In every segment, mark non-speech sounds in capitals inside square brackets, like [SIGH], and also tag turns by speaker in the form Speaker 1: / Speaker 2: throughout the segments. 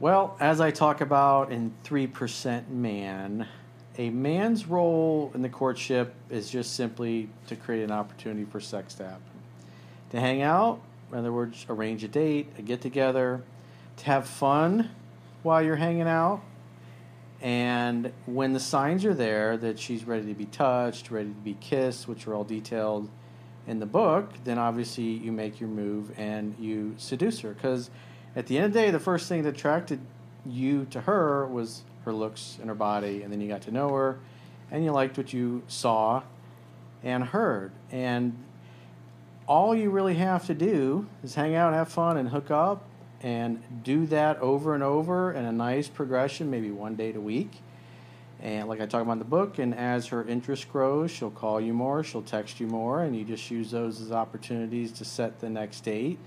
Speaker 1: Well, as I talk about in 3% Man, a man's role in the courtship is just simply to create an opportunity for sex to happen. To hang out, in other words, arrange a date, a get together, to have fun while you're hanging out. And when the signs are there that she's ready to be touched, ready to be kissed, which are all detailed in the book, then obviously you make your move and you seduce her. Because at the end of the day, the first thing that attracted you to her was her looks and her body, and then you got to know her, and you liked what you saw and heard. And all you really have to do is hang out, have fun, and hook up, and do that over and over in a nice progression, maybe one date a week and like I talk about in the book, and as her interest grows, she'll call you more, she'll text you more, and you just use those as opportunities to set the next date.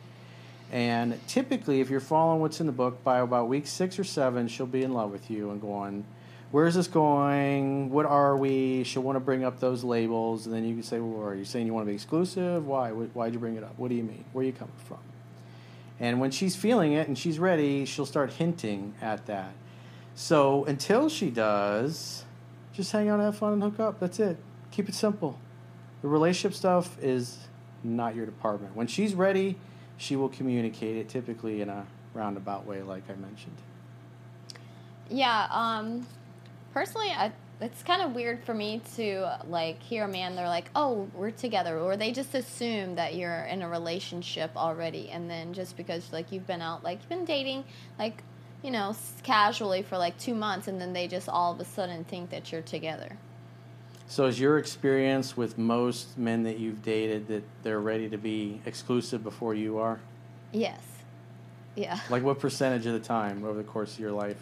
Speaker 1: And typically, if you're following what's in the book, by about week six or seven, she'll be in love with you and going, Where's this going? What are we? She'll want to bring up those labels, and then you can say, Well, are you saying you want to be exclusive? Why? Why'd you bring it up? What do you mean? Where are you coming from? And when she's feeling it and she's ready, she'll start hinting at that. So until she does, just hang out, have fun, and hook up. That's it. Keep it simple. The relationship stuff is not your department. When she's ready, she will communicate it typically in a roundabout way, like I mentioned.
Speaker 2: Yeah. Um, personally, I, it's kind of weird for me to like hear a man. They're like, "Oh, we're together," or they just assume that you're in a relationship already, and then just because like you've been out, like you've been dating, like you know, casually for like two months, and then they just all of a sudden think that you're together.
Speaker 1: So, is your experience with most men that you've dated that they're ready to be exclusive before you are?
Speaker 2: Yes. Yeah. [LAUGHS]
Speaker 1: Like what percentage of the time over the course of your life?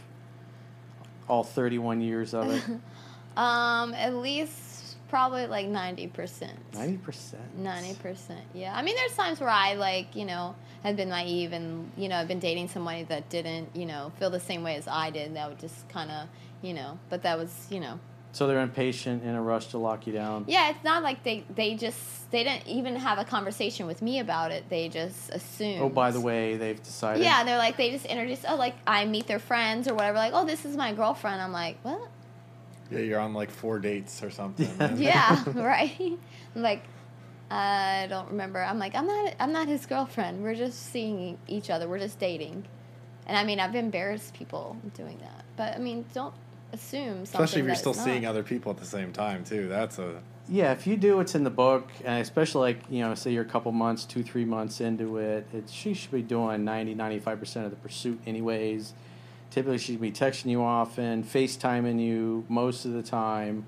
Speaker 1: All 31 years of it? [LAUGHS]
Speaker 2: um, at least probably like 90%.
Speaker 1: 90%?
Speaker 2: 90%. Yeah. I mean, there's times where I like, you know, had been naive and, you know, I've been dating somebody that didn't, you know, feel the same way as I did. That would just kind of, you know, but that was, you know.
Speaker 1: So they're impatient in a rush to lock you down.
Speaker 2: Yeah, it's not like they they just they didn't even have a conversation with me about it. They just assume.
Speaker 1: Oh, by the way, they've decided.
Speaker 2: Yeah, they're like they just introduce. Oh, like I meet their friends or whatever. Like, oh, this is my girlfriend. I'm like, what?
Speaker 3: Yeah, you're on like four dates or something. [LAUGHS]
Speaker 2: yeah, [LAUGHS] right. like, I don't remember. I'm like, I'm not. I'm not his girlfriend. We're just seeing each other. We're just dating. And I mean, I've embarrassed people doing that. But I mean, don't assume something.
Speaker 3: Especially if you're still seeing other people at the same time too. That's a.
Speaker 1: Yeah, if you do what's in the book, and especially like you know, say you're a couple months, two, three months into it, it she should be doing 90, 95 percent of the pursuit anyways Typically, she'd be texting you often, FaceTiming you most of the time,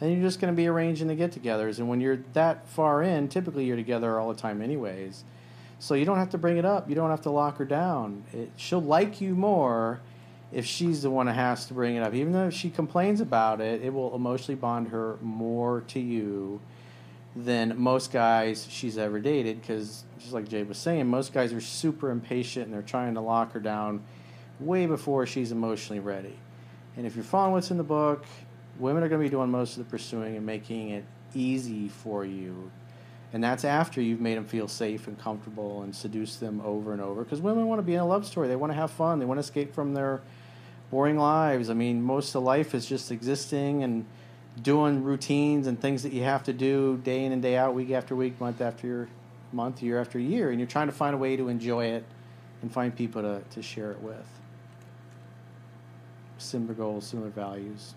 Speaker 1: and you're just going to be arranging the get togethers. And when you're that far in, typically you're together all the time, anyways. So you don't have to bring it up. You don't have to lock her down. It, she'll like you more if she's the one that has to bring it up. Even though she complains about it, it will emotionally bond her more to you than most guys she's ever dated. Because, just like Jay was saying, most guys are super impatient and they're trying to lock her down way before she's emotionally ready. And if you're following what's in the book, women are going to be doing most of the pursuing and making it easy for you. And that's after you've made them feel safe and comfortable and seduce them over and over. Because women want to be in a love story. They want to have fun. They want to escape from their boring lives. I mean, most of life is just existing and doing routines and things that you have to do day in and day out, week after week, month after month, year after year. And you're trying to find a way to enjoy it and find people to, to share it with similar goals, similar values.